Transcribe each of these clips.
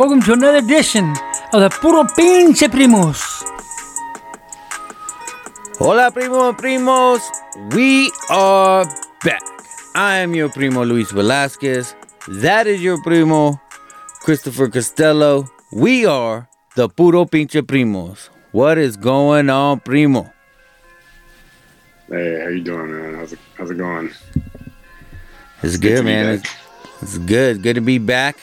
Welcome to another edition of the Puro Pinche Primos. Hola, primo, primos. We are back. I am your primo, Luis Velasquez. That is your primo, Christopher Costello. We are the Puro Pinche Primos. What is going on, primo? Hey, how you doing, man? How's it how's it going? It's good good, man. It's, it's good. Good to be back.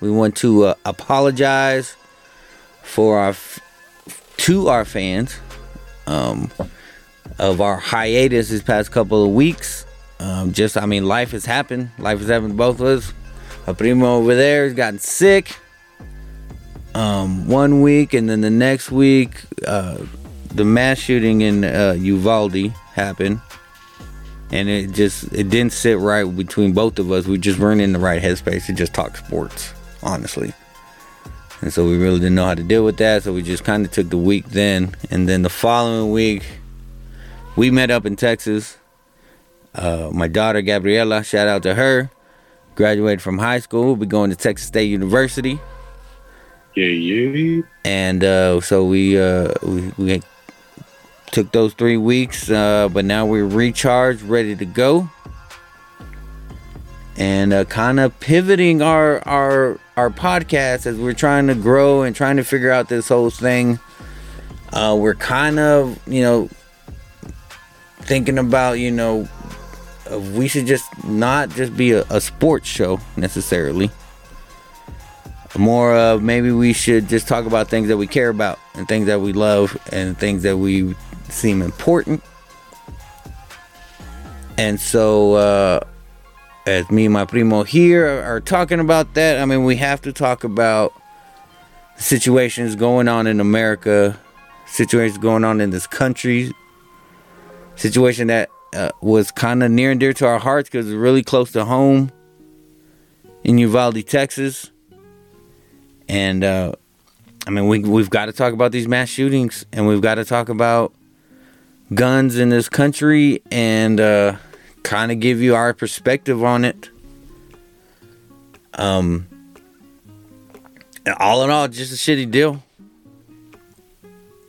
We want to uh, apologize for our f- to our fans um, of our hiatus this past couple of weeks. Um, just, I mean, life has happened. Life has happened to both of us. A primo over there has gotten sick um, one week, and then the next week, uh, the mass shooting in uh, Uvalde happened and it just it didn't sit right between both of us. We just weren't in the right headspace to just talk sports, honestly. And so we really didn't know how to deal with that. So we just kind of took the week then, and then the following week, we met up in Texas. Uh, my daughter Gabriela, shout out to her, graduated from high school. We'll be going to Texas State University Yeah, yeah. and uh, so we, uh, we we took those three weeks, uh, but now we're recharged, ready to go, and uh, kind of pivoting our our our podcast as we're trying to grow and trying to figure out this whole thing. Uh, we're kind of you know thinking about you know we should just not just be a, a sports show necessarily more of maybe we should just talk about things that we care about and things that we love and things that we seem important. And so, uh, as me and my primo here are, talking about that, I mean, we have to talk about situations going on in America, situations going on in this country, situation that uh, was kind of near and dear to our hearts because it's really close to home in Uvalde, Texas. And uh, I mean, we we've got to talk about these mass shootings, and we've got to talk about guns in this country, and uh, kind of give you our perspective on it. Um, all in all, just a shitty deal.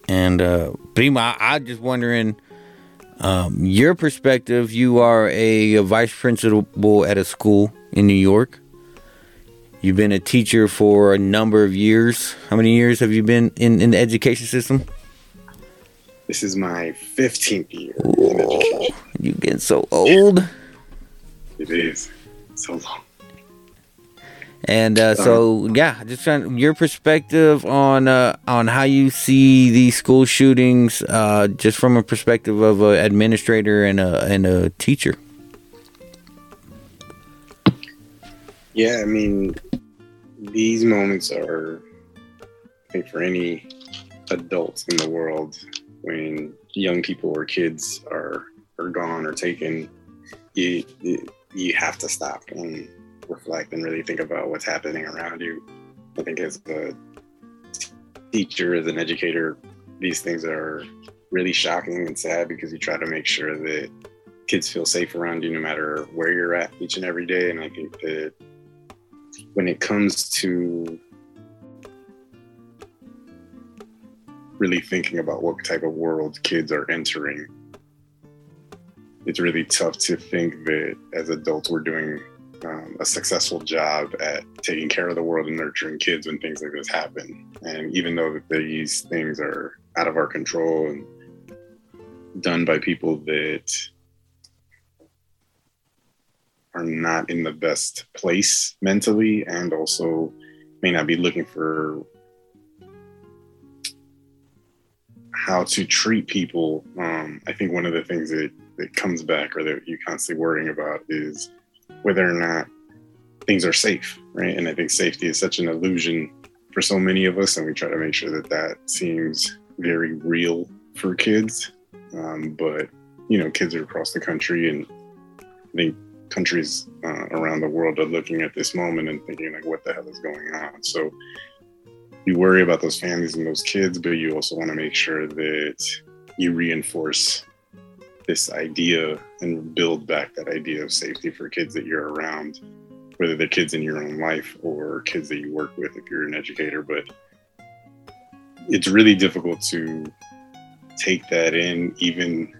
And uh, Prima, I, I just wondering um, your perspective. You are a, a vice principal at a school in New York. You've been a teacher for a number of years. How many years have you been in, in the education system? This is my 15th year. You getting so old. It is so long. And uh, so yeah, just trying your perspective on uh, on how you see these school shootings, uh, just from a perspective of an administrator and a and a teacher. Yeah, I mean, these moments are, I think, for any adult in the world, when young people or kids are are gone or taken, you you, you have to stop and reflect and really think about what's happening around you. I think as a teacher, as an educator, these things are really shocking and sad because you try to make sure that kids feel safe around you no matter where you're at each and every day. And I think that when it comes to really thinking about what type of world kids are entering, it's really tough to think that as adults we're doing um, a successful job at taking care of the world and nurturing kids when things like this happen. And even though these things are out of our control and done by people that are not in the best place mentally and also may not be looking for how to treat people. Um, I think one of the things that, that comes back or that you're constantly worrying about is whether or not things are safe, right? And I think safety is such an illusion for so many of us, and we try to make sure that that seems very real for kids. Um, but you know, kids are across the country, and I think countries uh, around the world are looking at this moment and thinking like, what the hell is going on? So you worry about those families and those kids, but you also want to make sure that you reinforce this idea and build back that idea of safety for kids that you're around. whether they're kids in your own life or kids that you work with if you're an educator. But it's really difficult to take that in, even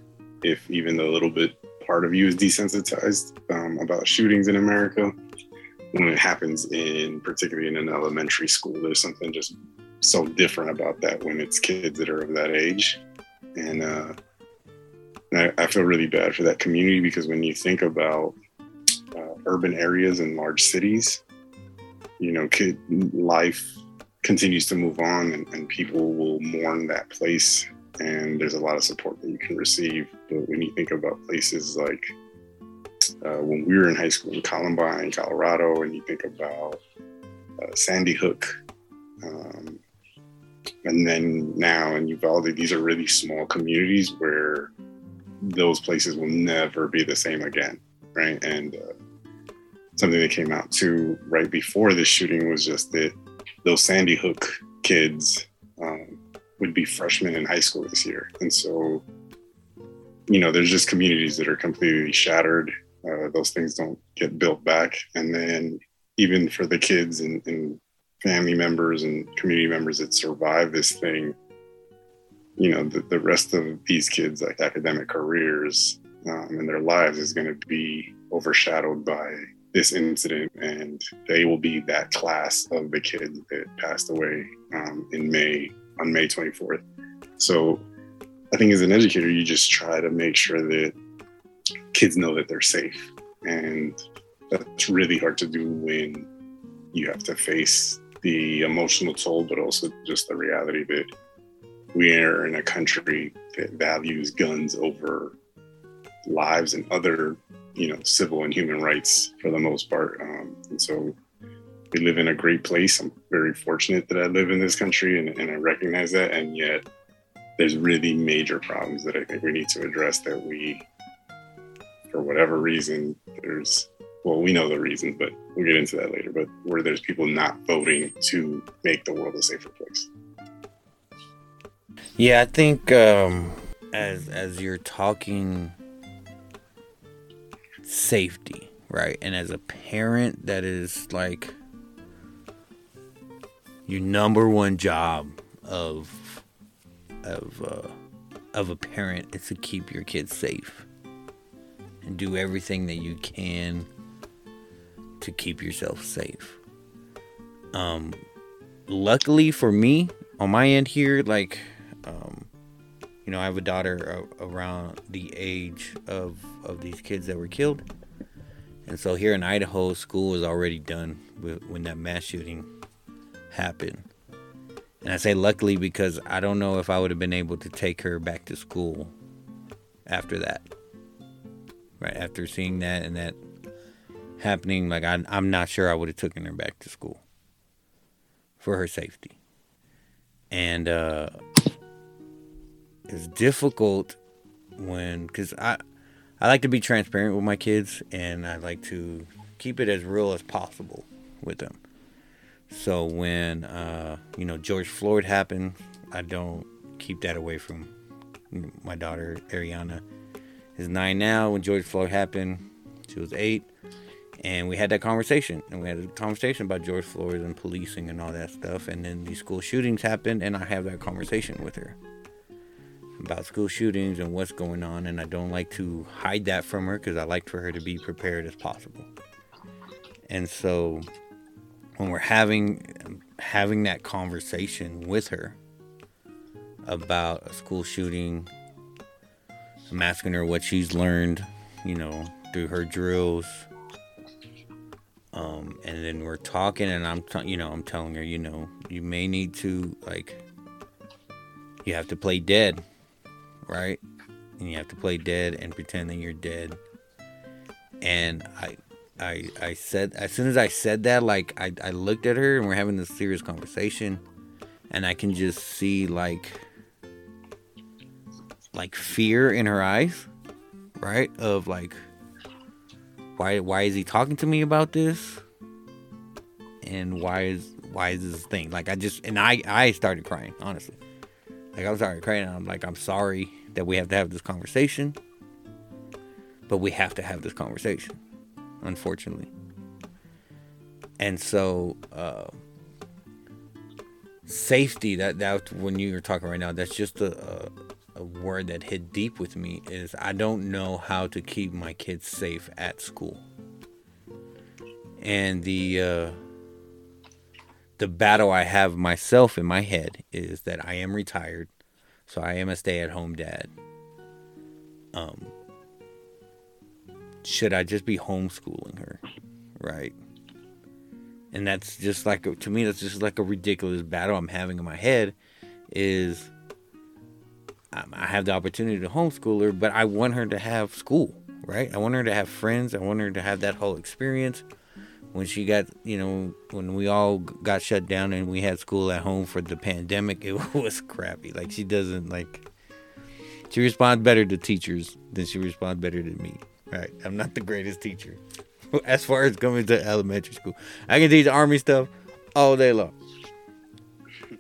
if even the little bit part of you is desensitized um, about shootings in America. When it happens in, particularly in an elementary school, there's something just so different about that when it's kids that are of that age. And, uh, I, I, feel really bad for that community because when you think about uh, urban areas and large cities, you know, kid life continues to move on and, and people will mourn that place and there's a lot of support that you can receive. But when you think about places like uh, when we were in high school in Columbine, Colorado, and you think about uh, Sandy Hook, um, and then now in Uvalde, these are really small communities where those places will never be the same again, right? And uh, something that came out too right before the shooting was just that those Sandy Hook kids um, would be freshmen in high school this year, and so you know, there's just communities that are completely shattered. Uh, those things don't get built back, and then even for the kids and, and family members and community members that survive this thing, you know, the, the rest of these kids' like academic careers um, and their lives is going to be overshadowed by this incident, and they will be that class of the kids that passed away um, in May on May 24th. So, I think as an educator, you just try to make sure that kids know that they're safe, and that's really hard to do when you have to face the emotional toll, but also just the reality that we are in a country that values guns over lives and other, you know, civil and human rights for the most part. Um, and so we live in a great place. I'm very fortunate that I live in this country and, and I recognize that. And yet there's really major problems that I think we need to address that we, for whatever reason, there's well, we know the reasons, but we'll get into that later. But where there's people not voting to make the world a safer place. Yeah, I think um, as as you're talking safety, right, and as a parent, that is like your number one job of of uh, of a parent is to keep your kids safe and do everything that you can to keep yourself safe. Um, luckily for me, on my end here, like, um, you know, I have a daughter around the age of of these kids that were killed, and so here in Idaho, school was already done with, when that mass shooting happened. And I say luckily because I don't know if I would have been able to take her back to school after that. Right after seeing that and that happening, like I, I'm not sure I would have taken her back to school for her safety. And uh, it's difficult when, because I, I like to be transparent with my kids, and I like to keep it as real as possible with them. So when uh, you know George Floyd happened, I don't keep that away from my daughter Ariana. Is nine now. When George Floyd happened, she was eight and we had that conversation and we had a conversation about george floyd and policing and all that stuff and then these school shootings happened and i have that conversation with her about school shootings and what's going on and i don't like to hide that from her because i like for her to be prepared as possible. And so when we're having having that conversation with her about a school shooting i'm asking her what she's learned you know through her drills um, and then we're talking, and I'm, t- you know, I'm telling her, you know, you may need to like, you have to play dead, right? And you have to play dead and pretend that you're dead. And I, I, I said as soon as I said that, like I, I looked at her and we're having this serious conversation, and I can just see like, like fear in her eyes, right? Of like, why why is he talking to me about this? And why is why is this thing? Like I just and I I started crying, honestly. Like I started crying I'm like, I'm sorry that we have to have this conversation. But we have to have this conversation, unfortunately. and so uh, safety that that when you were talking right now that's just a, a, a word that hit deep with me is i don't know how to keep my kids safe at school and the uh, the battle i have myself in my head is that i am retired so i am a stay-at-home dad. Um should i just be homeschooling her right? And that's just like to me that's just like a ridiculous battle i'm having in my head is um, i have the opportunity to homeschool her but i want her to have school right? I want her to have friends. I want her to have that whole experience when she got you know when we all got shut down and we had school at home for the pandemic it was crappy like she doesn't like she responds better to teachers than she responds better to me right i'm not the greatest teacher as far as coming to elementary school. I can teach army stuff all day long.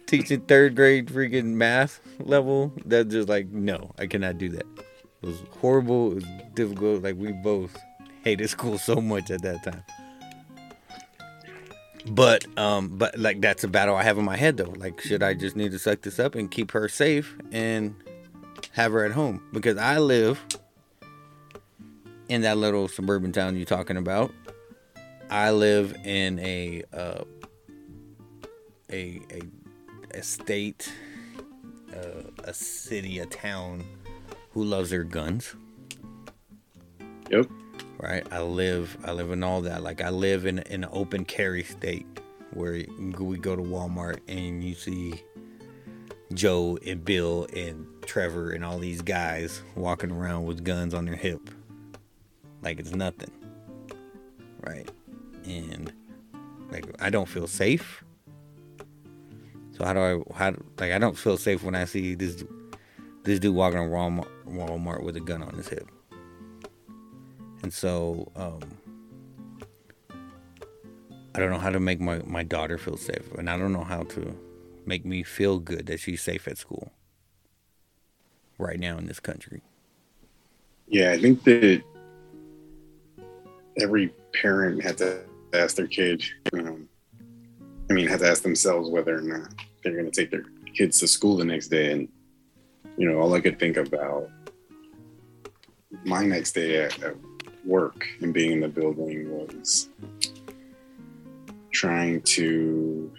Teaching third grade freaking math level, that's just like, no, I cannot do that. It was horrible. It was difficult. Like, we both hated school so much at that time. But, um, but like, that's a battle I have in my head though. Like, should I just need to suck this up and keep her safe and have her at home? Because I live in that little suburban town you're talking about. I live in a uh, a a a state, uh, a city, a town who loves their guns. Yep. Right. I live. I live in all that. Like I live in in an open carry state where we go to Walmart and you see Joe and Bill and Trevor and all these guys walking around with guns on their hip like it's nothing. Right? And like I don't feel safe. So how do I how like I don't feel safe when I see this this dude walking on Walmart, Walmart with a gun on his hip. And so um I don't know how to make my, my daughter feel safe. And I don't know how to make me feel good that she's safe at school right now in this country. Yeah, I think that every parent had to ask their kid, um, I mean, had to ask themselves whether or not they're going to take their kids to school the next day. And, you know, all I could think about my next day at, at work and being in the building was trying to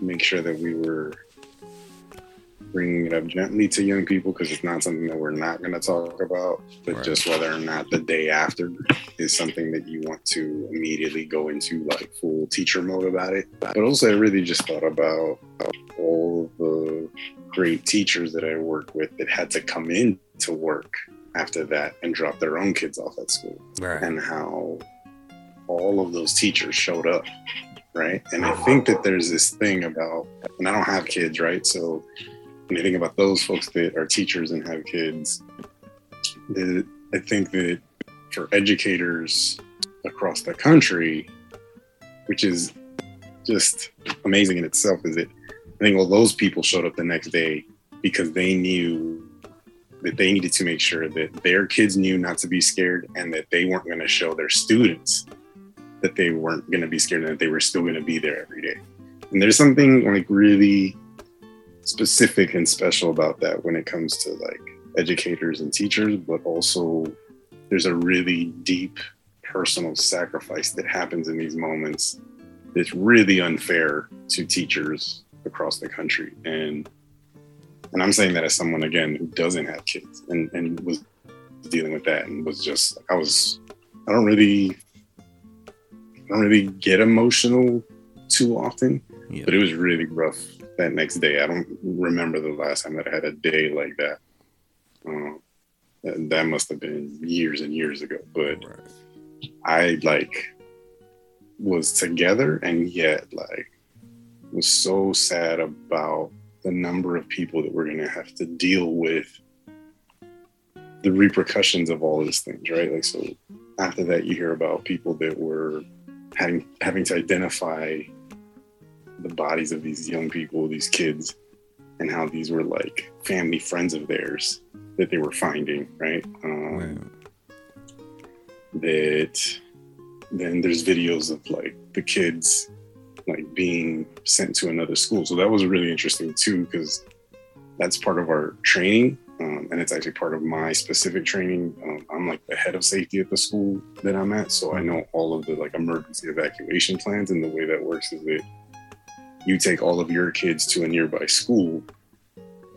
make sure that we were bringing it up gently to young people because it's not something that we're not going to talk about, but right. just whether or not the day after is something that you want to immediately go into like full teacher mode about it. But also, I really just thought about all the great teachers that I work with that had to come in to work after that and drop their own kids off at school, right. and how all of those teachers showed up right? And I uh-huh. think that there's this thing about, and I don't have kids, right? So when you think about those folks that are teachers and have kids, I think that for educators across the country, which is just amazing in itself, is that I think all those people showed up the next day because they knew that they needed to make sure that their kids knew not to be scared and that they weren't going to show their students that they weren't going to be scared and that they were still going to be there every day. And there's something like really specific and special about that when it comes to like educators and teachers, but also there's a really deep personal sacrifice that happens in these moments that's really unfair to teachers across the country. And and I'm saying that as someone again who doesn't have kids and, and was dealing with that and was just I was I don't really I don't really get emotional too often. Yeah. But it was really rough that next day. I don't remember the last time that I had a day like that. Um, that, that must have been years and years ago. But right. I like was together and yet like was so sad about the number of people that we're going to have to deal with the repercussions of all these things, right? Like, so after that, you hear about people that were having having to identify the bodies of these young people, these kids, and how these were like family friends of theirs that they were finding, right? Um, That then there's videos of like the kids like being sent to another school. So that was really interesting too, because that's part of our training. Um, and it's actually part of my specific training. Um, I'm like the head of safety at the school that I'm at, so I know all of the like emergency evacuation plans. And the way that works is that you take all of your kids to a nearby school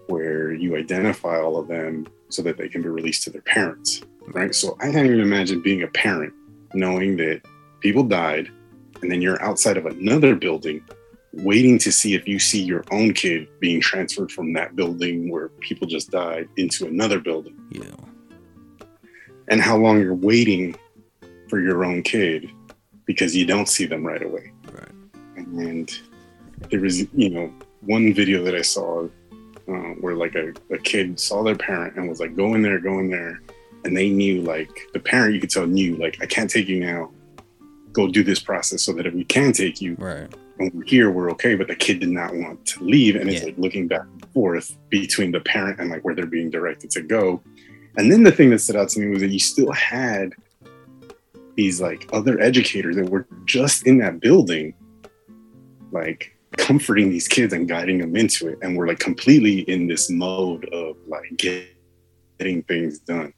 where you identify all of them so that they can be released to their parents. Right. So I can't even imagine being a parent knowing that people died and then you're outside of another building waiting to see if you see your own kid being transferred from that building where people just died into another building. Yeah. And how long you're waiting for your own kid because you don't see them right away. Right. And there was, you know, one video that I saw uh, where like a, a kid saw their parent and was like, go in there, go in there. And they knew, like, the parent, you could tell, knew, like, I can't take you now. Go do this process so that if we can take you, Right. when we're here, we're okay. But the kid did not want to leave. And it's like looking back and forth between the parent and like where they're being directed to go. And then the thing that stood out to me was that you still had these like other educators that were just in that building, like comforting these kids and guiding them into it. And we're like completely in this mode of like get, getting things done.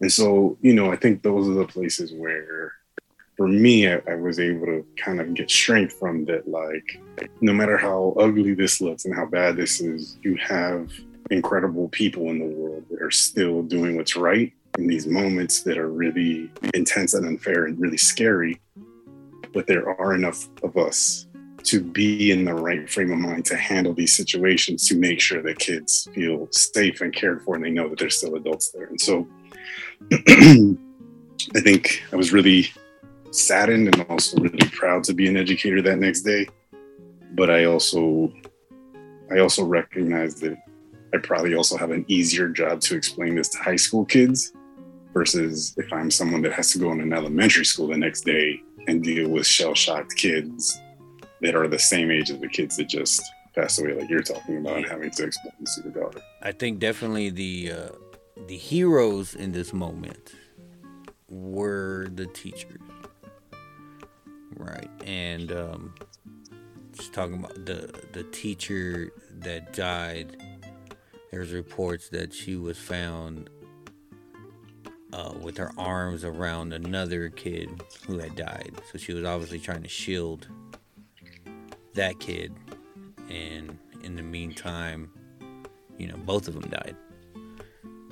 And so, you know, I think those are the places where for me, I, I was able to kind of get strength from that. Like, no matter how ugly this looks and how bad this is, you have incredible people in the world that are still doing what's right in these moments that are really intense and unfair and really scary. But there are enough of us to be in the right frame of mind to handle these situations to make sure that kids feel safe and cared for and they know that there's still adults there. And so I think I was really saddened and also really proud to be an educator that next day. But I also I also recognize that I probably also have an easier job to explain this to high school kids versus if I'm someone that has to go in an elementary school the next day and deal with shell shocked kids that are the same age as the kids that just passed away, like you're talking about, and having to explain this to your daughter. I think definitely the uh, the heroes in this moment were the teachers, right? And um, just talking about the the teacher that died. There's reports that she was found uh, with her arms around another kid who had died. So she was obviously trying to shield that kid. And in the meantime, you know, both of them died.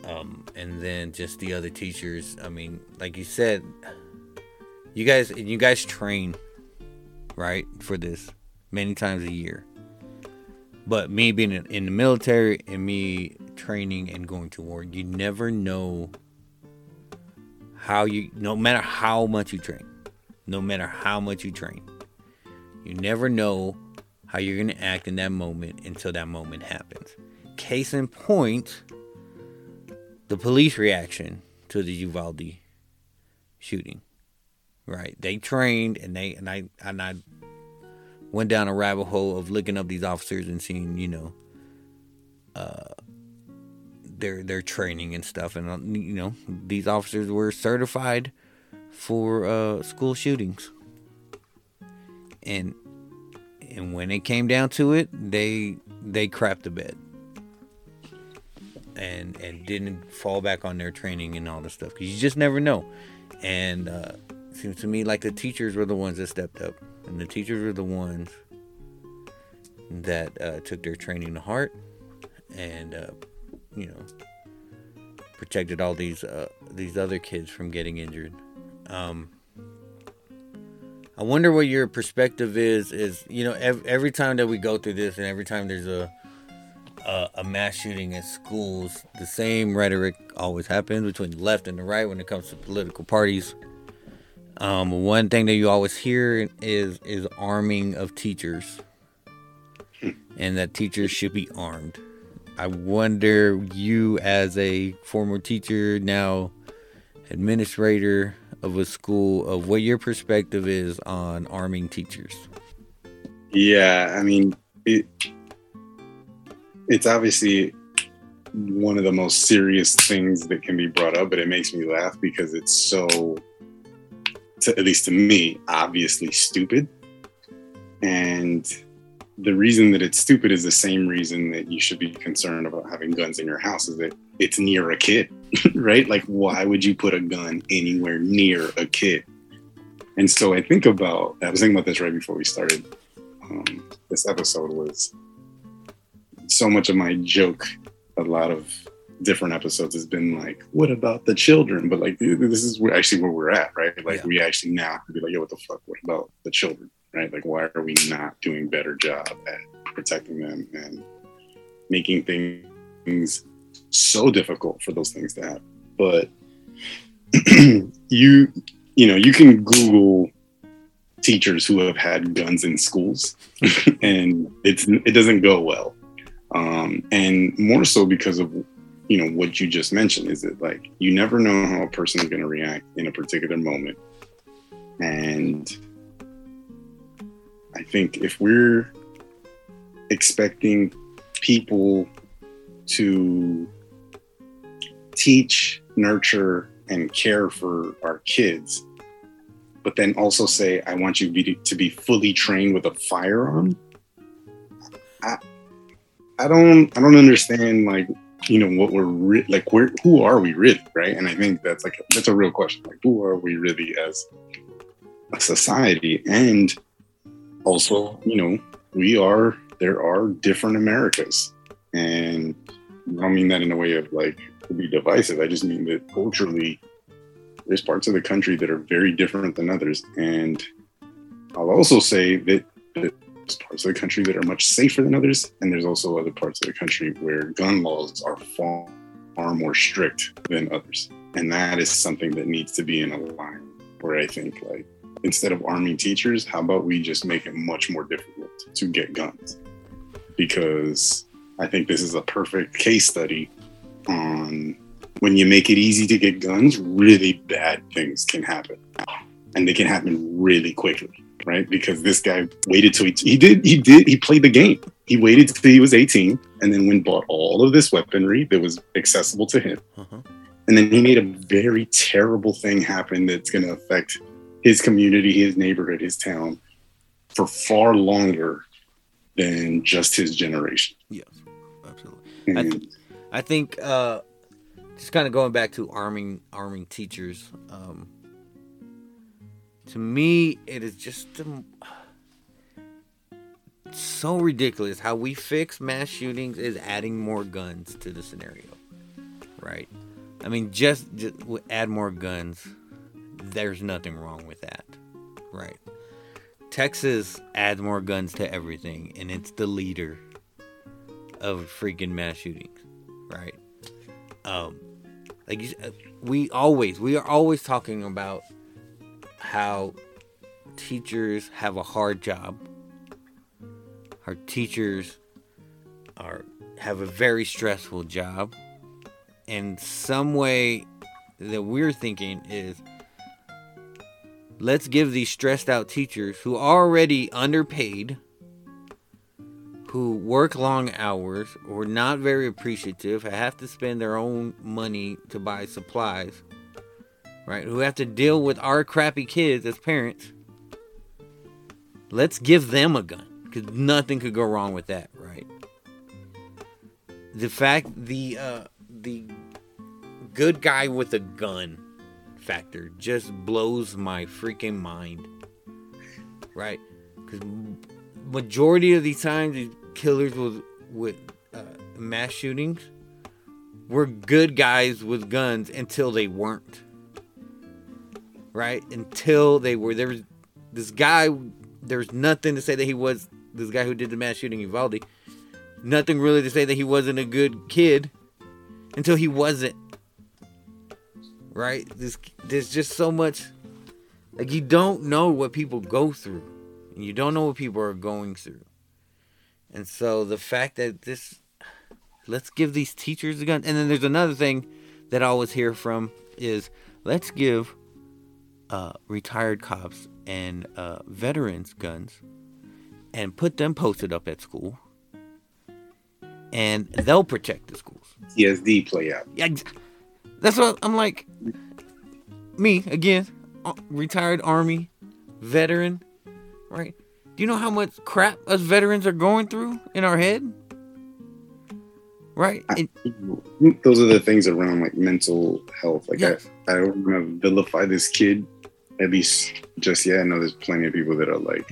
Um, and then just the other teachers. I mean, like you said, you guys, you guys train, right, for this many times a year. But me being in in the military and me training and going to war, you never know how you, no matter how much you train, no matter how much you train, you never know how you're going to act in that moment until that moment happens. Case in point, the police reaction to the Uvalde shooting. Right? They trained and they and I and I went down a rabbit hole of looking up these officers and seeing, you know, uh their their training and stuff and uh, you know, these officers were certified for uh school shootings. And and when it came down to it, they they crapped the bed. And and didn't fall back on their training and all this stuff because you just never know. And uh, seems to me like the teachers were the ones that stepped up, and the teachers were the ones that uh, took their training to heart, and uh, you know protected all these uh, these other kids from getting injured. Um, I wonder what your perspective is. Is you know ev- every time that we go through this, and every time there's a a, a mass shooting at schools, the same rhetoric always happens between the left and the right when it comes to political parties. Um, one thing that you always hear is is arming of teachers, and that teachers should be armed. I wonder you as a former teacher now administrator of a school of what your perspective is on arming teachers. Yeah, I mean, it, it's obviously one of the most serious things that can be brought up, but it makes me laugh because it's so to, at least to me, obviously stupid. And the reason that it's stupid is the same reason that you should be concerned about having guns in your house is that it's near a kid, right? Like, why would you put a gun anywhere near a kid? And so I think about, I was thinking about this right before we started. Um, this episode was so much of my joke, a lot of different episodes has been like, what about the children? But like, this is actually where we're at, right? Like, Yeah. we actually now have to be like, yo, what the fuck? What about the children, right? Like, why are we not doing better job at protecting them and making things so difficult for those things to happen? But you, you know, you can Google teachers who have had guns in schools, and it's it doesn't go well. Um, and more so because of you know what you just mentioned is that like you never know how a person is going to react in a particular moment. And i think if we're expecting people to teach nurture and care for our kids but then also say i want you to be fully trained with a firearm i i don't i don't understand like you know what we're re- like where who are we really right? And i think that's like that's a real question. Like who are we really as a society? And also you know we are there are different americas. And i don't mean that in a way of like to be divisive. I just mean that culturally there's parts of the country that are very different than others. And i'll also say that, that parts of the country that are much safer than others, and there's also other parts of the country where gun laws are far, far more strict than others. And that is something that needs to be in a line where I think like instead of arming teachers, how about we just make it much more difficult to get guns? Because I think this is a perfect case study on when you make it easy to get guns, really bad things can happen. And they can happen really quickly right? Because this guy waited till he, he did he did he played the game. He waited till he was 18 and then went bought all of this weaponry that was accessible to him. Uh-huh. And then he made a very terrible thing happen that's going to affect his community, his neighborhood, his town for far longer than just his generation. Yes, absolutely. I th- I think uh, just kind of going back to arming arming teachers. Um, to me, it is just um, so ridiculous how we fix mass shootings is adding more guns to the scenario, right? I mean, just, just add more guns. There's nothing wrong with that, right? Texas adds more guns to everything, and it's the leader of freaking mass shootings, right? Um, like you, we always, we are always talking about how teachers have a hard job. Our teachers are have a very stressful job, and some way that we're thinking is let's give these stressed out teachers who are already underpaid who work long hours or not very appreciative have to spend their own money to buy supplies right? Who have to deal with our crappy kids as parents. Let's give them a gun because nothing could go wrong with that right? The fact the uh the good guy with a gun factor just blows my freaking mind right? Because majority of these times these killers with with uh, mass shootings were good guys with guns until they weren't right? Until they were there was this guy there's nothing to say that he was this guy who did the mass shooting Uvalde. Nothing really to say that he wasn't a good kid until he wasn't right? This there's just so much like you don't know what people go through And you don't know what people are going through. And so the fact that this let's give these teachers a gun. And then there's another thing that i always hear from is let's give uh, retired cops and uh, veterans guns and put them posted up at school and they'll protect the schools PTSD play out. yeah, that's what I'm like. Me again. uh, retired army veteran, right? Do you know how much crap us veterans are going through in our head? Right? I those are the things around like mental health. Like Yes. I, I don't want to vilify this kid. At least just yeah, I know there's plenty of people that are like,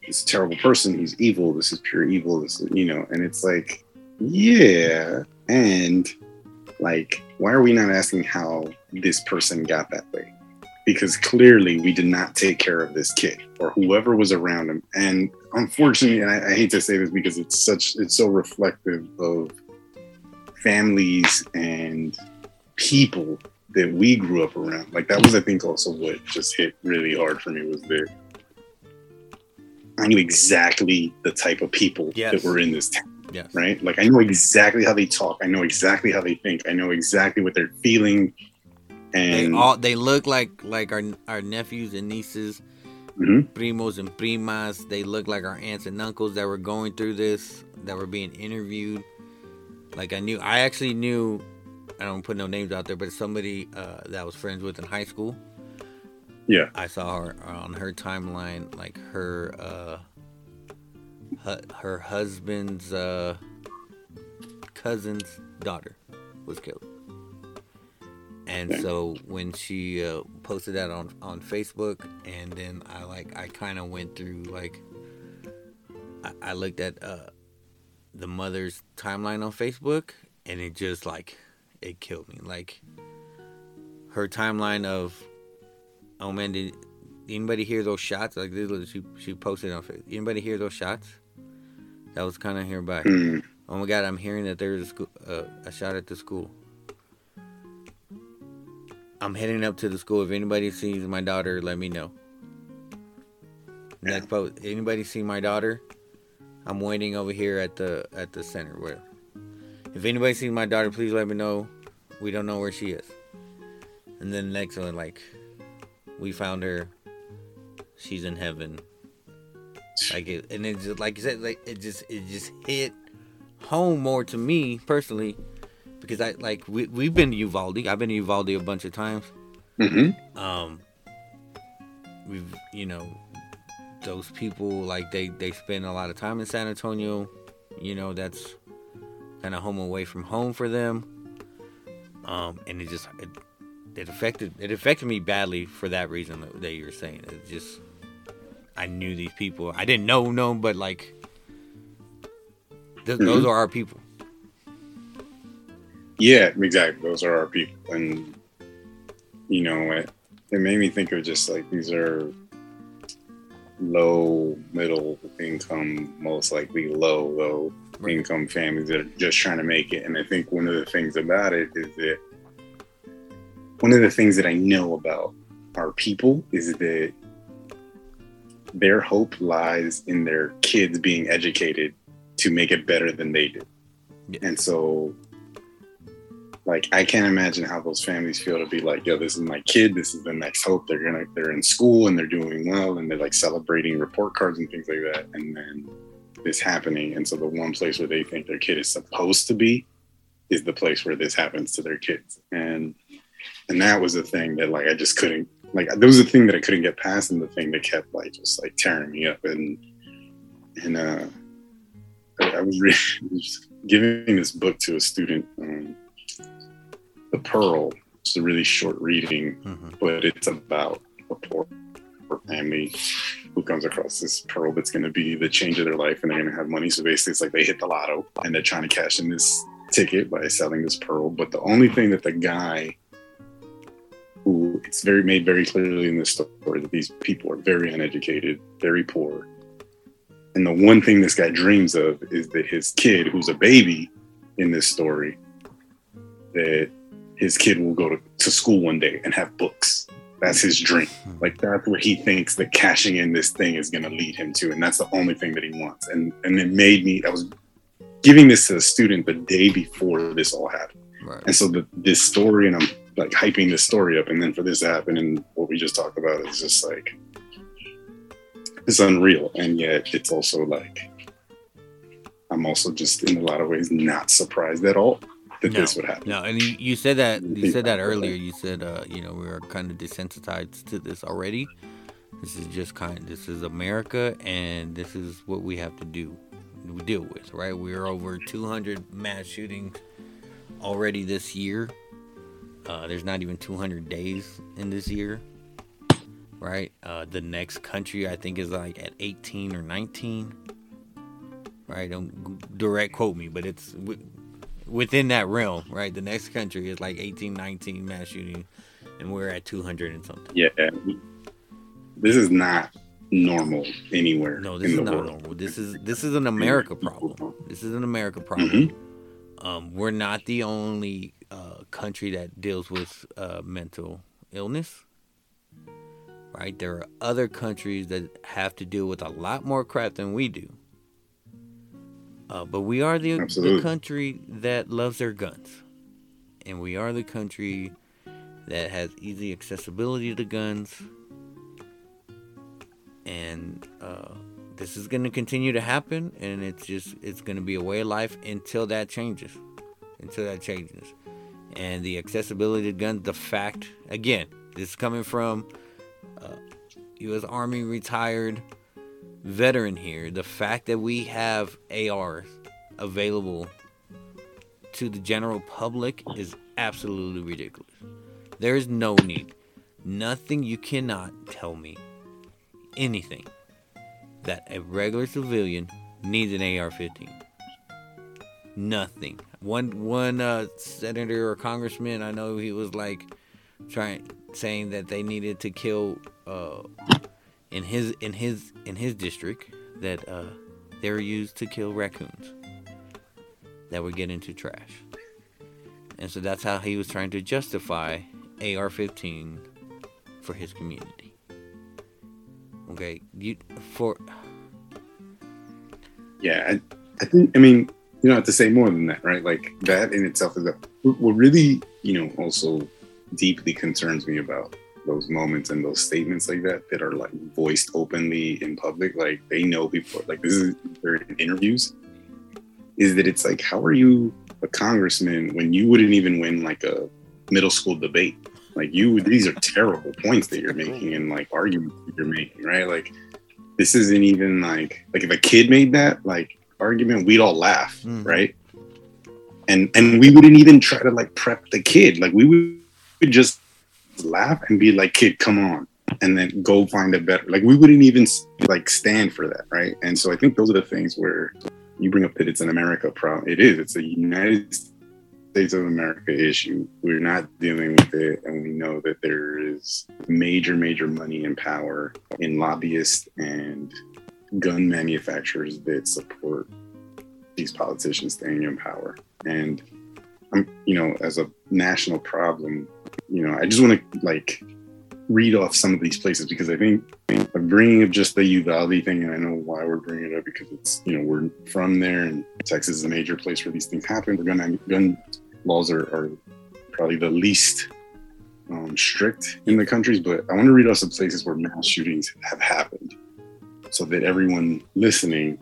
he's a terrible person. He's evil. This is pure evil. This is you know, and it's like, yeah, and like, why are we not asking how this person got that way? Because clearly we did not take care of this kid or whoever was around him. And unfortunately, and I, I hate to say this because it's such it's so reflective of families and people that we grew up around. Like that was, I think, also what just hit really hard for me was that I knew exactly the type of people Yes. that were in this town, Yes. right? Like I know exactly how they talk. I know exactly how they think. I know exactly what they're feeling. They And all they look like like our our nephews and nieces, Mhm. primos and primas. They look like our aunts and uncles that were going through this, that were being interviewed. Like I knew, I actually knew. I don't put no names out there, but somebody uh, that I was friends with in high school. Yeah. I saw her on her timeline, like her uh, her, her husband's uh, cousin's daughter was killed. And Okay. so when she uh, posted that on on Facebook, and then I like I kind of went through like I, I looked at uh, the mother's timeline on Facebook, and it just like it killed me. Like her timeline of oh man, did anybody hear those shots? Like this she she posted on Facebook. Anybody hear those shots? That was kind of. Mm, Oh my god, I'm hearing that there's a, school, uh, a shot at the school. I'm heading up to the school. If anybody sees my daughter, let me know. Next post. Anybody see my daughter? I'm waiting over here at the at the center. Where? If anybody sees my daughter, please let me know. We don't know where she is. And then the next one, like, we found her. She's in heaven. Like it, and it just like you said, like it just it just hit home more to me personally because I like we we've been to Uvalde. I've been to Uvalde a bunch of times. mhm. Um, we've you know those people like they they spend a lot of time in San Antonio. You know that's kind of home away from home for them. Um, and it just it, it affected it affected me badly for that reason that, that you were saying. It just I knew these people. I didn't know them, but like th- those Mhm. are our people. Yeah, exactly. Those are our people, and you know, it, it made me think of just like these are low, middle income, most likely low, low Right. income families that are just trying to make it. And I think one of the things about it is that one of the things that I know about our people is that their hope lies in their kids being educated to make it better than they did. Yeah. And so like I can't imagine how those families feel to be like, yo, this is my kid, this is the next hope. They're gonna they're in school and they're doing well and they're like celebrating report cards and things like that. And then this happening. And so the one place where they think their kid is supposed to be is the place where this happens to their kids. And and that was the thing that like I just couldn't like there was a thing that I couldn't get past and the thing that kept like just like tearing me up and and uh I, I was, re- was giving this book to a student um, the pearl it's a really short reading Mm-hmm. but it's about a poor, poor family who comes across this pearl that's going to be the change of their life and they're going to have money. So basically it's like they hit the lotto and they're trying to cash in this ticket by selling this pearl. But the only thing that the guy who it's very made very clearly in this story that these people are very uneducated very poor. And the one thing this guy dreams of is that his kid who's a baby in this story that his kid will go to, to school one day and have books that's his dream. Hmm. Like that's what he thinks that cashing in this thing is going to lead him to and that's the only thing that he wants. And and it made me i was giving this to a student the day before this all happened. Right. and so the, this story and i'm like hyping this story up and then for this to happen and what we just talked about is just like it's unreal. And yet it's also like i'm also just in a lot of ways not surprised at all that no, this would happen. No, and you, you said that you said that earlier. You said uh, you know we are kind of desensitized to this already. This is just kind. Of, this is America, and this is what we have to do. We deal with right. We're over 200 mass shootings already this year. Uh, there's not even 200 days in this year, right? Uh, the next country I think is like at 18 or 19. Right? Don't direct quote me, but it's within that realm, right? The next country is like 18, 19 mass shooting, and we're at 200 and something. Yeah, this is not normal anywhere. No, this is not world. normal. This is this is an America problem. This is an America problem. Mm-hmm. Um, we're not the only uh, country that deals with uh, mental illness. Right, there are other countries that have to deal with a lot more crap than we do. Uh, but we are the, the country that loves their guns. And we are the country that has easy accessibility to guns. And uh, this is going to continue to happen. And it's just, it's going to be a way of life until that changes. Until that changes. And the accessibility to guns, the fact, again, this is coming from uh, U.S. Army retired veteran here, the fact that we have AR available to the general public is absolutely ridiculous. There is no need. Nothing you cannot tell me anything that a regular civilian needs an AR-15. Nothing. One one uh, senator or congressman I know he was like trying saying that they needed to kill uh, in his in his in his district that uh, they were used to kill raccoons that would get into trash. And so that's how he was trying to justify AR-15 for his community. Okay, you for yeah, I, I think I mean you don't have to say more than that, right? Like that in itself is a, what really you know also deeply concerns me about those moments and those statements like that that are like voiced openly in public like they know people like this is their interviews is that it's like how are you a congressman when you wouldn't even win like a middle school debate? Like you these are terrible points that you're making and like arguments that you're making right? Like this isn't even like like if a kid made that like argument we'd all laugh mm. right? And and we wouldn't even try to like prep the kid. Like we would just laugh and be like, kid, come on. And then go find a better. Like we wouldn't even like stand for that, right? And so I think those are the things where you bring up that it's an America problem. It is. It's a United States of America issue. We're not dealing with it, and we know that there is major, major money and power in lobbyists and gun manufacturers that support these politicians staying in power. And I'm, you know, as a national problem, you know, I just want to like read off some of these places because I think I'm bringing up just the Uvalde thing, and I know why we're bringing it up because it's you know we're from there, and Texas is a major place where these things happen. The gun gun laws are, are probably the least um, strict in the countries, but I want to read off some places where mass shootings have happened, so that everyone listening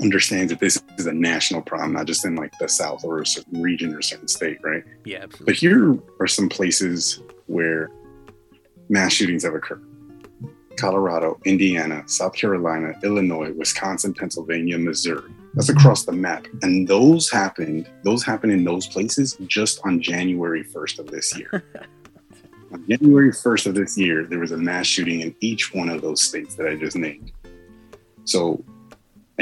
understands that this is a national problem, not just in like the South or a certain region or a certain state, right? Yeah, absolutely. But here are some places where mass shootings have occurred Colorado, Indiana, South Carolina, Illinois, Wisconsin, Pennsylvania, Missouri. That's mm-hmm. across the map. And those happened, those happened in those places just on January 1st of this year. on January 1st of this year, there was a mass shooting in each one of those states that I just named. So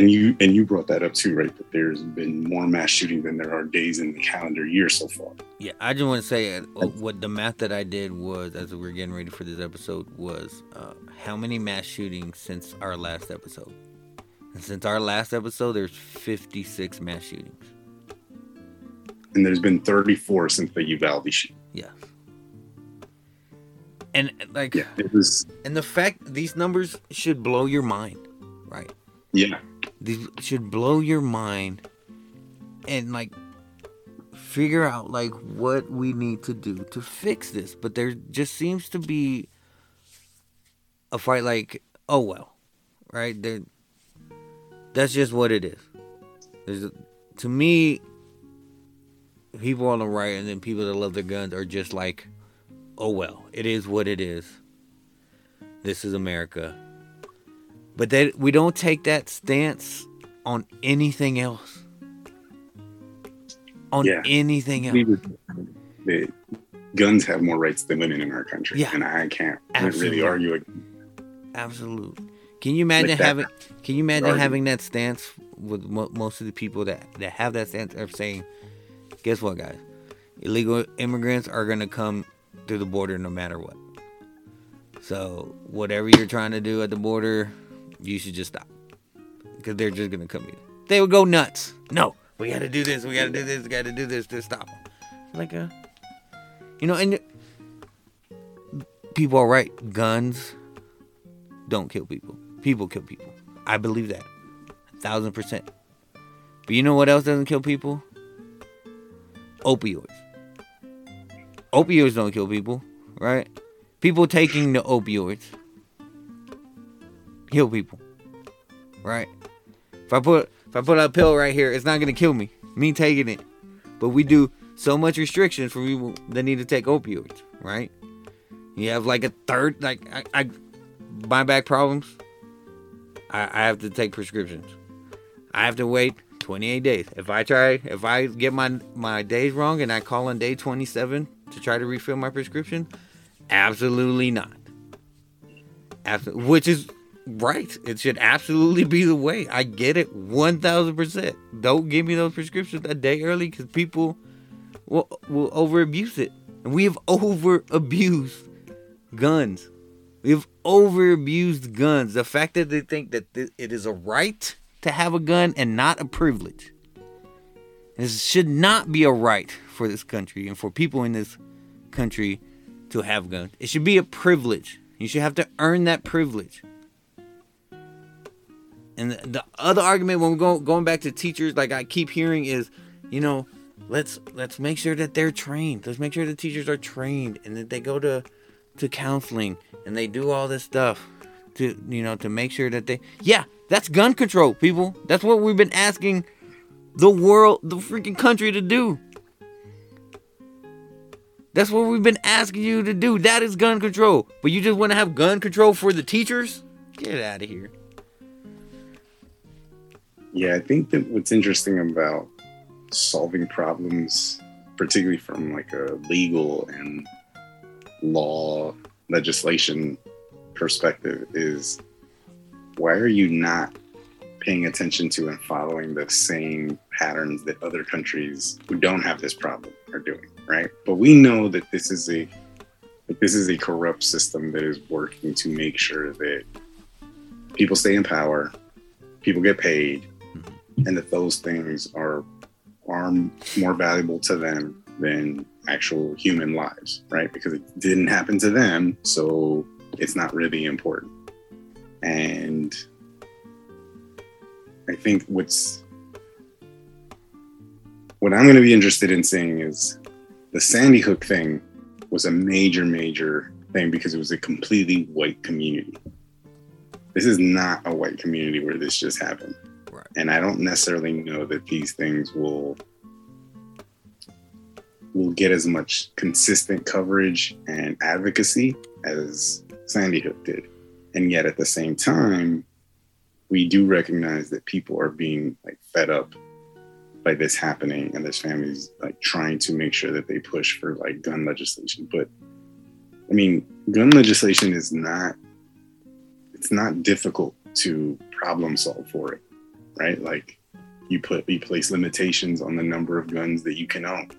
and you and you brought that up too, right? That there's been more mass shooting than there are days in the calendar year so far. Yeah, I just want to say uh, what the math that I did was as we are getting ready for this episode was uh, how many mass shootings since our last episode. And since our last episode, there's 56 mass shootings. And there's been 34 since the Uvalde shooting. Yeah. And like, yeah, it was. And the fact these numbers should blow your mind, right? Yeah. These should blow your mind and like figure out like what we need to do to fix this. But there just seems to be a fight like, oh well, right? There, that's just what it is. There's, to me, people on the right and then people that love their guns are just like, oh well, it is what it is. This is America. But they, we don't take that stance on anything else. On Yeah. anything else. The guns have more rights than women in our country, Yeah. and I can't Absolutely. really argue. ag- Absolutely. Can you imagine Like having? Can you imagine Argument. having that stance with mo- most of the people that that have that stance are saying, "Guess what, guys? Illegal immigrants are gonna come through the border no matter what. So whatever you're trying to do at the border, you should just stop because they're just gonna come in. They would go nuts. No, we got to do this. We got to do this. We got to do this to stop them. Like a, you know, and people are right. Guns don't kill people. People kill people. I believe that. A thousand percent. But you know what else doesn't kill people? Opioids. Opioids don't kill people, right? People taking the opioids kill people. Right? If I put if I put a pill right here, it's not gonna kill me. Me taking it. But we do so much restrictions for people that need to take opioids, right? You have like a third like I, I my back problems, I, I have to take prescriptions. I have to wait 28 days. If I try, if I get my my days wrong and I call on day 27 to try to refill my prescription, absolutely not. Absolutely, which is right. It should absolutely be the way. I get it 1000%. Don't give me those prescriptions a day early because people will, will over abuse it. And we have over abused guns. We've over abused guns. The fact that they think that th- it is a right to have a gun and not a privilege. This should not be a right for this country and for people in this country to have guns. It should be a privilege. You should have to earn that privilege. And the, the other argument when we're going going back to teachers, like I keep hearing, is, you know, let's let's make sure that they're trained. Let's make sure the teachers are trained and that they go to to counseling and they do all this stuff to you know to make sure that they yeah that's gun control people. That's what we've been asking the world the freaking country to do. That's what we've been asking you to do. That is gun control. But you just want to have gun control for the teachers? Get out of here Yeah, I think that what's interesting about solving problems, particularly from like a legal and law legislation perspective, is why are you not paying attention to and following the same patterns that other countries who don't have this problem are doing, right? But we know that this is a that this is a corrupt system that is working to make sure that people stay in power, people get paid, and that those things are are more valuable to them than actual human lives, right? Because it didn't happen to them, so it's not really important. And I think what's what I'm going to be interested in seeing is the Sandy Hook thing was a major, major thing because it was a completely white community. This is not a white community where this just happened. And I don't necessarily know that these things will will get as much consistent coverage and advocacy as Sandy Hook did. And yet at the same time, we do recognize that people are being like fed up by this happening and there's families like trying to make sure that they push for like gun legislation. But I mean, gun legislation is not it's not difficult to problem solve for it, right? Like you put you place limitations on the number of guns that you can own.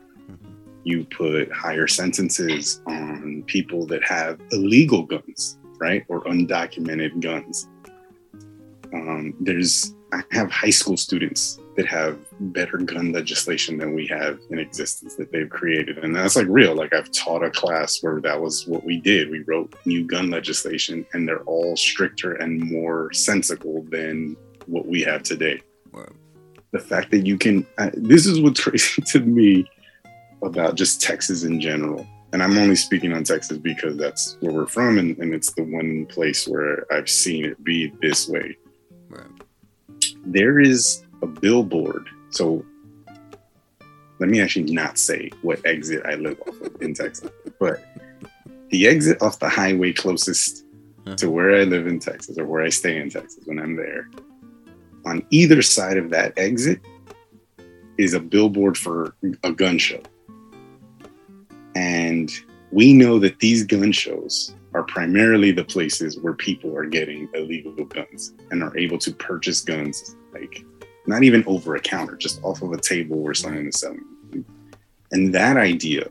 You put higher sentences on people that have illegal guns, right? Or undocumented guns. Um, there's I have high school students that have better gun legislation than we have in existence that they've created. And that's like real. Like I've taught a class where that was what we did. We wrote new gun legislation and they're all stricter and more sensible than what we have today. Right. The fact that you can, uh, this is what's crazy to me about just Texas in general. And I'm only speaking on Texas because that's where we're from and, and it's the one place where I've seen it be this way right there is a billboard. So let me actually not say what exit I live off of in Texas, but the exit off the highway closest to where I live in Texas or where I stay in Texas when I'm there, on either side of that exit is a billboard for a gun show. And we know that these gun shows are primarily the places where people are getting illegal guns and are able to purchase guns, like not even over a counter, just off of a table where someone is selling. And that idea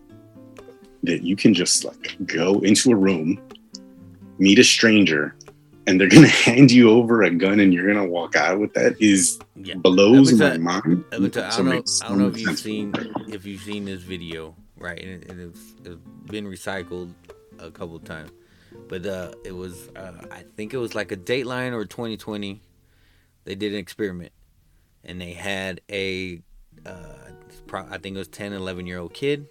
that you can just like go into a room, meet a stranger, and they're gonna hand you over a gun and you're gonna walk out with that is Yeah. blows me my tell- mind. Let me tell- I don't know. makes I don't know if you've seen if you've seen this video, right? And, it, and it's, it's been recycled a couple of times, but uh, it was uh, I think it was like a Dateline or 2020. They did an experiment, and they had a uh, pro- I think it was 10, 11 year old kid,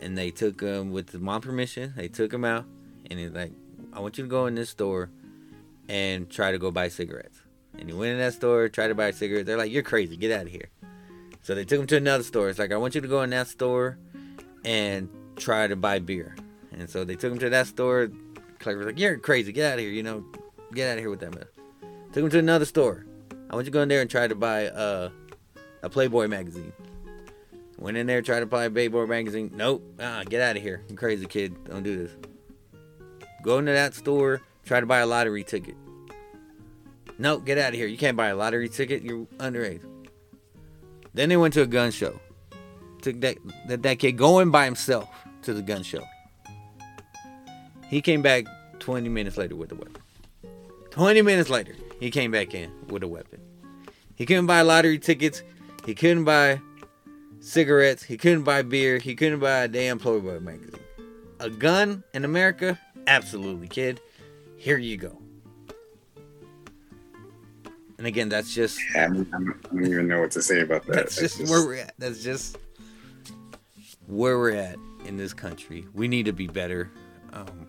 and they took him with the mom permission. They took him out, and he's like, "I want you to go in this store and try to go buy cigarettes." And he went in that store, tried to buy a cigarette. They're like, "You're crazy. Get out of here." So they took him to another store. It's like, "I want you to go in that store and try to buy beer." And so they took him to that store. Clark was like, "You're crazy. Get out of here. You know, get out of here with that mess." Took him to another store. I want you to go in there and try to buy uh, a Playboy magazine. Went in there, tried to buy a Playboy magazine. Nope. Ah, get out of here. You crazy kid. Don't do this. Go into that store, try to buy a lottery ticket. No, get out of here. You can't buy a lottery ticket. You're underage. Then they went to a gun show. Took that, that, that kid going by himself to the gun show. He came back 20 minutes later with a weapon. 20 minutes later, he came back in with a weapon. He couldn't buy lottery tickets. He couldn't buy cigarettes. He couldn't buy beer. He couldn't buy a damn Playboy magazine. A gun in America? Absolutely, kid. Here you go. And again, that's just Yeah, I, mean, I'm- I don't even know what to say about that. that's It's just where we're at. That's just where we're at in this country. We need to be better. Um,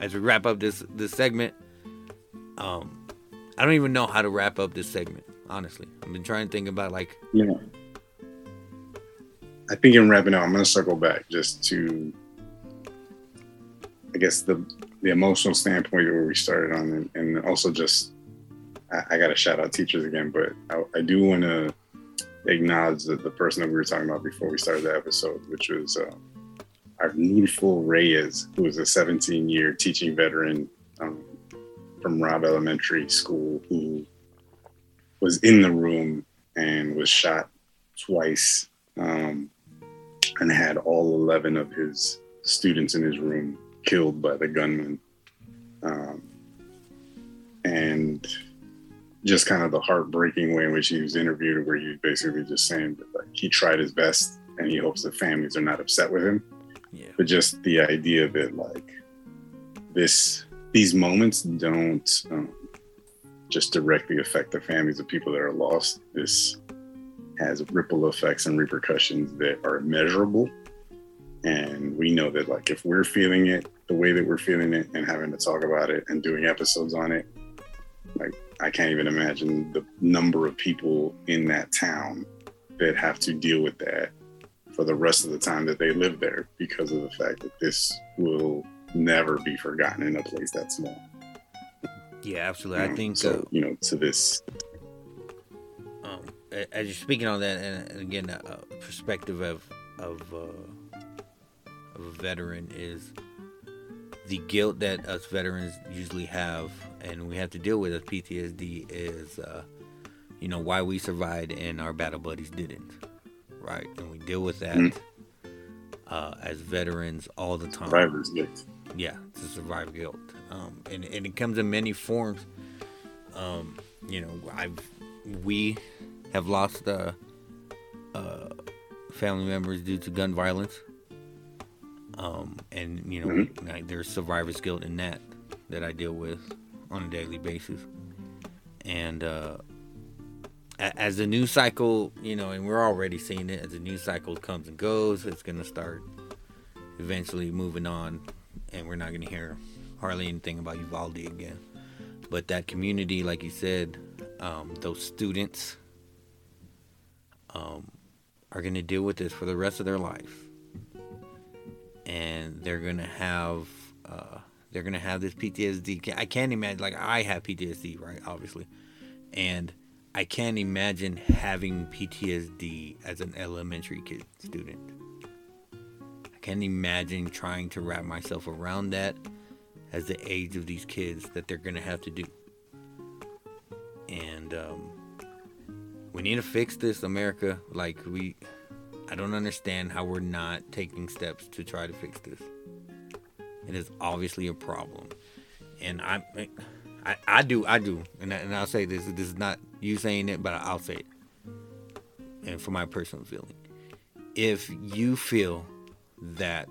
as we wrap up this this segment, um, I don't even know how to wrap up this segment. Honestly, I've been trying to think about like know, I think in wrapping up, I'm going to circle back just to, I guess the the emotional standpoint where we started on, and, and also just, I, I got to shout out teachers again, but I, I do want to acknowledge the, the person that we were talking about before we started the episode, which was um, Arnulfo Reyes, who was a 17 year teaching veteran um, from Robb Elementary School, who was in the room and was shot twice um, and had all 11 of his students in his room killed by the gunman. Um, and just kind of the heartbreaking way in which he was interviewed, where he basically just saying that like, he tried his best and he hopes the families are not upset with him. yeah, But just the idea that like this, these moments don't um, just directly affect the families of people that are lost. This has ripple effects and repercussions that are measurable. And we know that, like, if we're feeling it the way that we're feeling it and having to talk about it and doing episodes on it, like, I can't even imagine the number of people in that town that have to deal with that for the rest of the time that they live there because of the fact that this will never be forgotten in a place that small. yeah, absolutely. I Um, think so. uh, you know, to this, um, as you're speaking on that, and, again, a, a perspective of of uh, of a veteran is the guilt that us veterans usually have, and we have to deal with as PTSD is, uh, you know, why we survived and our battle buddies didn't, right? And we deal with that Mhm. uh, as veterans all the time. Survivors get yeah to survive guilt. Um, and, and it comes in many forms. Um, you know i've we have lost uh, uh, family members due to gun violence um, and you know like, there's survivor's guilt in that that i deal with on a daily basis and uh, as the news cycle you know and we're already seeing it as the news cycle comes and goes it's going to start eventually moving on and we're not going to hear hardly anything about Uvalde again. But that community, like you said, um, those students um, are going to deal with this for the rest of their life. And they're to have uh, they're to have this PTSD. I can't imagine like I have PTSD, right? Obviously. And I can't imagine having PTSD as an elementary kid student. I can't imagine trying to wrap myself around that as the age of these kids that they're to have to do. And um, we need to fix this, America. Like, we, I don't understand how we're not taking steps to try to fix this. It is obviously a problem. And I, I, I do, I do. And, I, and I'll say this this is not you saying it, but I'll say it. And for my personal feeling. If you feel that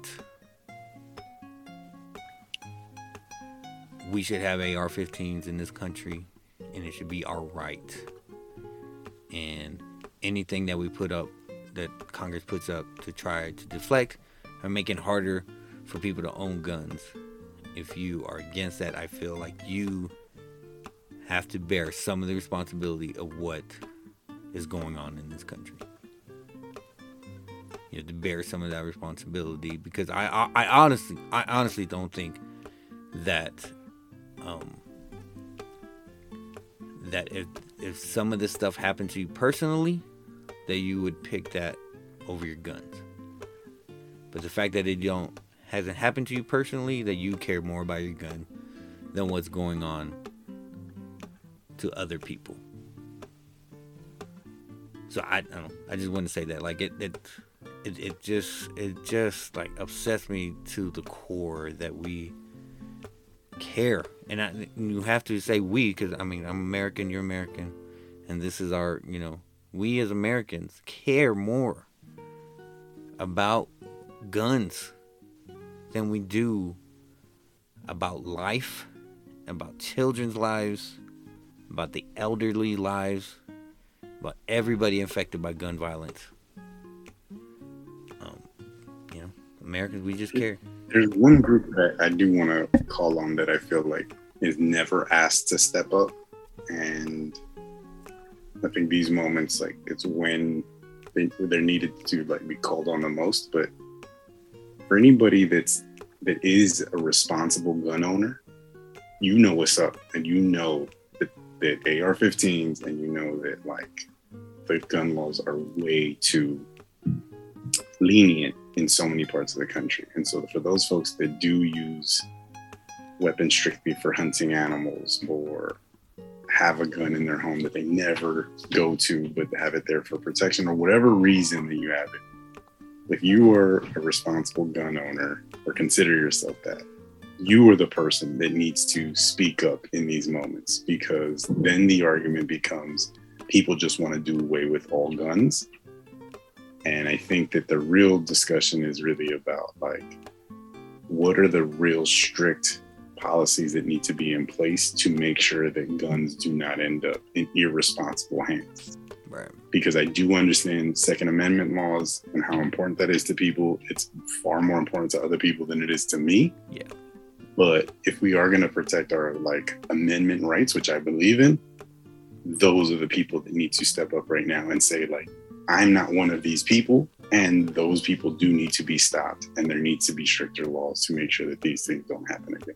we should have AR 15s in this country and it should be our right. And anything that we put up, that Congress puts up to try to deflect or make it harder for people to own guns. If you are against that, I feel like you have to bear some of the responsibility of what is going on in this country. You have to bear some of that responsibility because I, I, I honestly, I honestly don't think that um, that if if some of this stuff happened to you personally, that you would pick that over your guns. But the fact that it don't hasn't happened to you personally, that you care more about your gun than what's going on to other people. So I, I don't know. I just want to say that like it it it, it just it just like upsets me to the core that we care and I, you have to say we because I mean I'm American, you're American, and this is our you know we as Americans care more about guns than we do about life, about children's lives, about the elderly lives, about everybody infected by gun violence. Um, you know, Americans, we just care there's one group that I do want to call on that I feel like is never asked to step up, and I think these moments, like it's when they, they're needed to like be called on the most. But for anybody that's that is a responsible gun owner, you know what's up, and you know that, that AR-15s, and you know that like the gun laws are way too lenient in so many parts of the country. And so for those folks that do use weapons strictly for hunting animals or have a gun in their home that they never go to but have it there for protection or whatever reason that you have it. If you are a responsible gun owner or consider yourself that, you are the person that needs to speak up in these moments because then the argument becomes people just want to do away with all guns and I think that the real discussion is really about like, what are the real strict policies that need to be in place to make sure that guns do not end up in irresponsible hands? Right. Because I do understand Second Amendment laws and how important that is to people. It's far more important to other people than it is to me. Yeah. But if we are going to protect our like amendment rights, which I believe in, those are the people that need to step up right now and say like, I'm not one of these people, and those people do need to be stopped, and there needs to be stricter laws to make sure that these things don't happen again.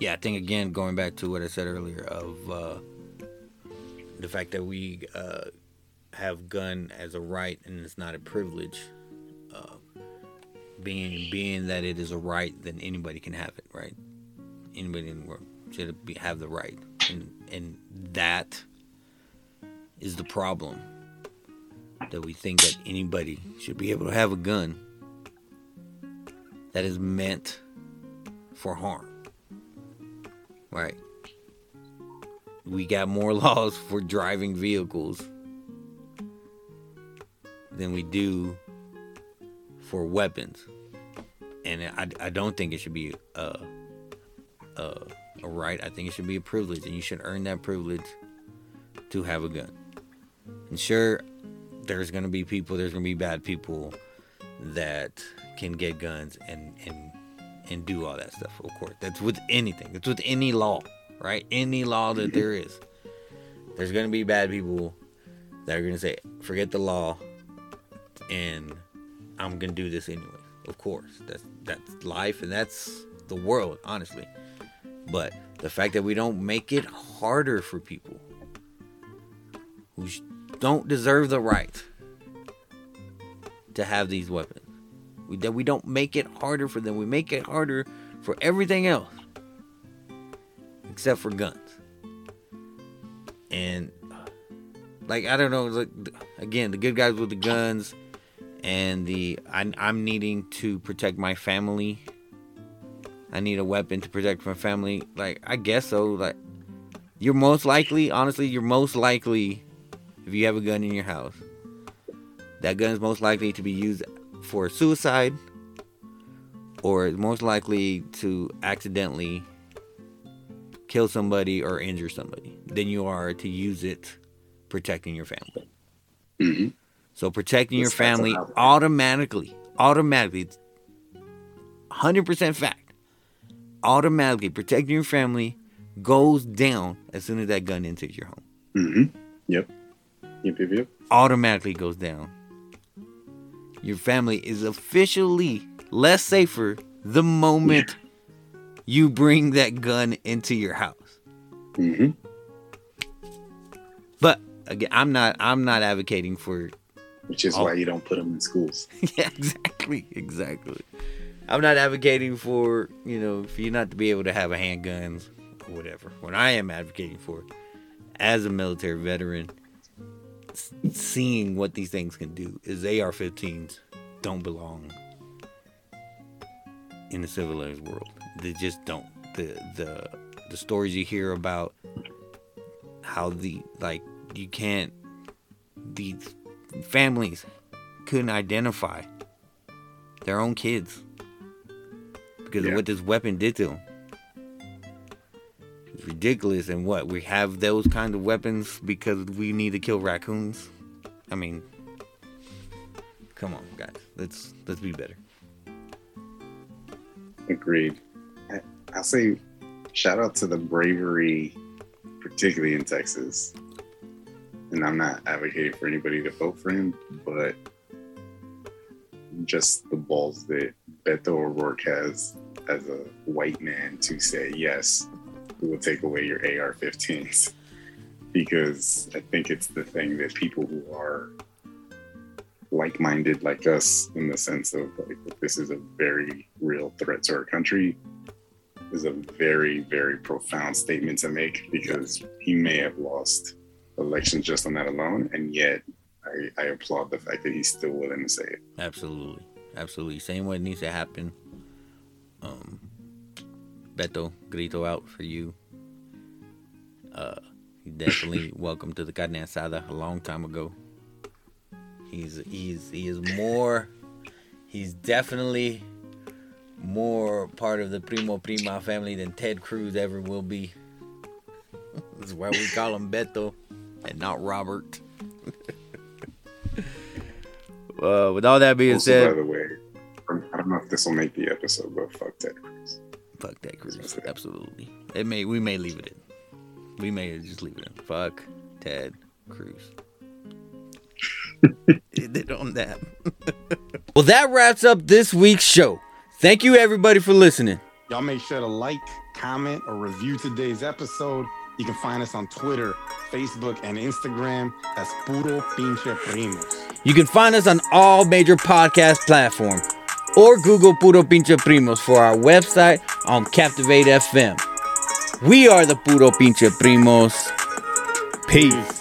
Yeah, I think again going back to what I said earlier of uh, the fact that we uh, have gun as a right and it's not a privilege. Uh, being being that it is a right, then anybody can have it, right? Anybody in the world should be, have the right, and and that is the problem that we think that anybody should be able to have a gun that is meant for harm. Right. We got more laws for driving vehicles than we do for weapons. And I, I don't think it should be a, a, a right. I think it should be a privilege, and you should earn that privilege to have a gun. And sure, there's gonna be people, there's gonna be bad people that can get guns and and and do all that stuff. Of course, that's with anything. It's with any law, right? Any law that there is, there's gonna be bad people that are gonna say, forget the law. and I'm gonna do this anyway. Of course, that's that's life and that's the world, honestly. But the fact that we don't make it harder for people who don't deserve the right to have these weapons, we, that we don't make it harder for them. We make it harder for everything else except for guns. And like I don't know, like again, the good guys with the guns and the I, I'm needing to protect my family. I need a weapon to protect my family. Like I guess so. Like you're most likely, honestly, you're most likely if you have a gun in your house. That gun is most likely to be used for suicide or most likely to accidentally kill somebody or injure somebody than you are to use it protecting your family. hmm So protecting your family automatically, automatically, it's 100% fact, automatically protecting your family goes down as soon as that gun enters your home. hmm Yep. Yep. Yep. Yep. Automatically goes down. Your family is officially less safer the moment you bring that gun into your house. hmm But again, I'm not I'm not advocating for Which is Oh. why you don't put them in schools. yeah, exactly, exactly. I'm not advocating for you know for you not to be able to have a handguns or whatever. What I am advocating for, as a military veteran, seeing what these things can do is AR-15s don't belong in the civilized world. They just don't. The the the stories you hear about how the like you can't these families couldn't identify their own kids because Yeah. of what this weapon did to them. Ridiculous. And what we have those kind of weapons because we need to kill raccoons. I mean, come on, guys. Let's let's be better. Agreed. I, I'll say shout out to the bravery, particularly in Texas. And I'm not advocating for anybody to vote for him, but just the balls that Beto O'Rourke has as a white man to say, yes, will take away your AR 15s. Because I think it's the thing that people who are like minded like us in the sense of like this is a very real threat to our country is a very, very profound statement to make because he may have lost elections just on that alone. And yet I, I applaud the fact that he's still willing to say it. Absolutely, absolutely. Same way it needs to happen. Um, Beto, grito out for you. Uh, he definitely welcome to the carne asada a long time ago. He's he's he is more. He's definitely more part of the Primo Prima family than Ted Cruz ever will be. That's why we call him Beto and not Robert. uh, with all that being Also, said, by the way, I don't know if this will make the episode, but fuck Ted Cruz. Fuck that Cruz. Absolutely. It may we may leave it in. We may just leave it in. Fuck Ted Cruz. Did it on that. well, that wraps up this week's show. Thank you everybody for listening. Y'all make sure to like, comment, or review today's episode. You can find us on Twitter, Facebook, and Instagram. That's Puro Pinche Primos. You can find us on all major podcast platforms or Google Puro Pinche Primos for our website on Captivate FM. We are the Puro Pinche Primos. Peace.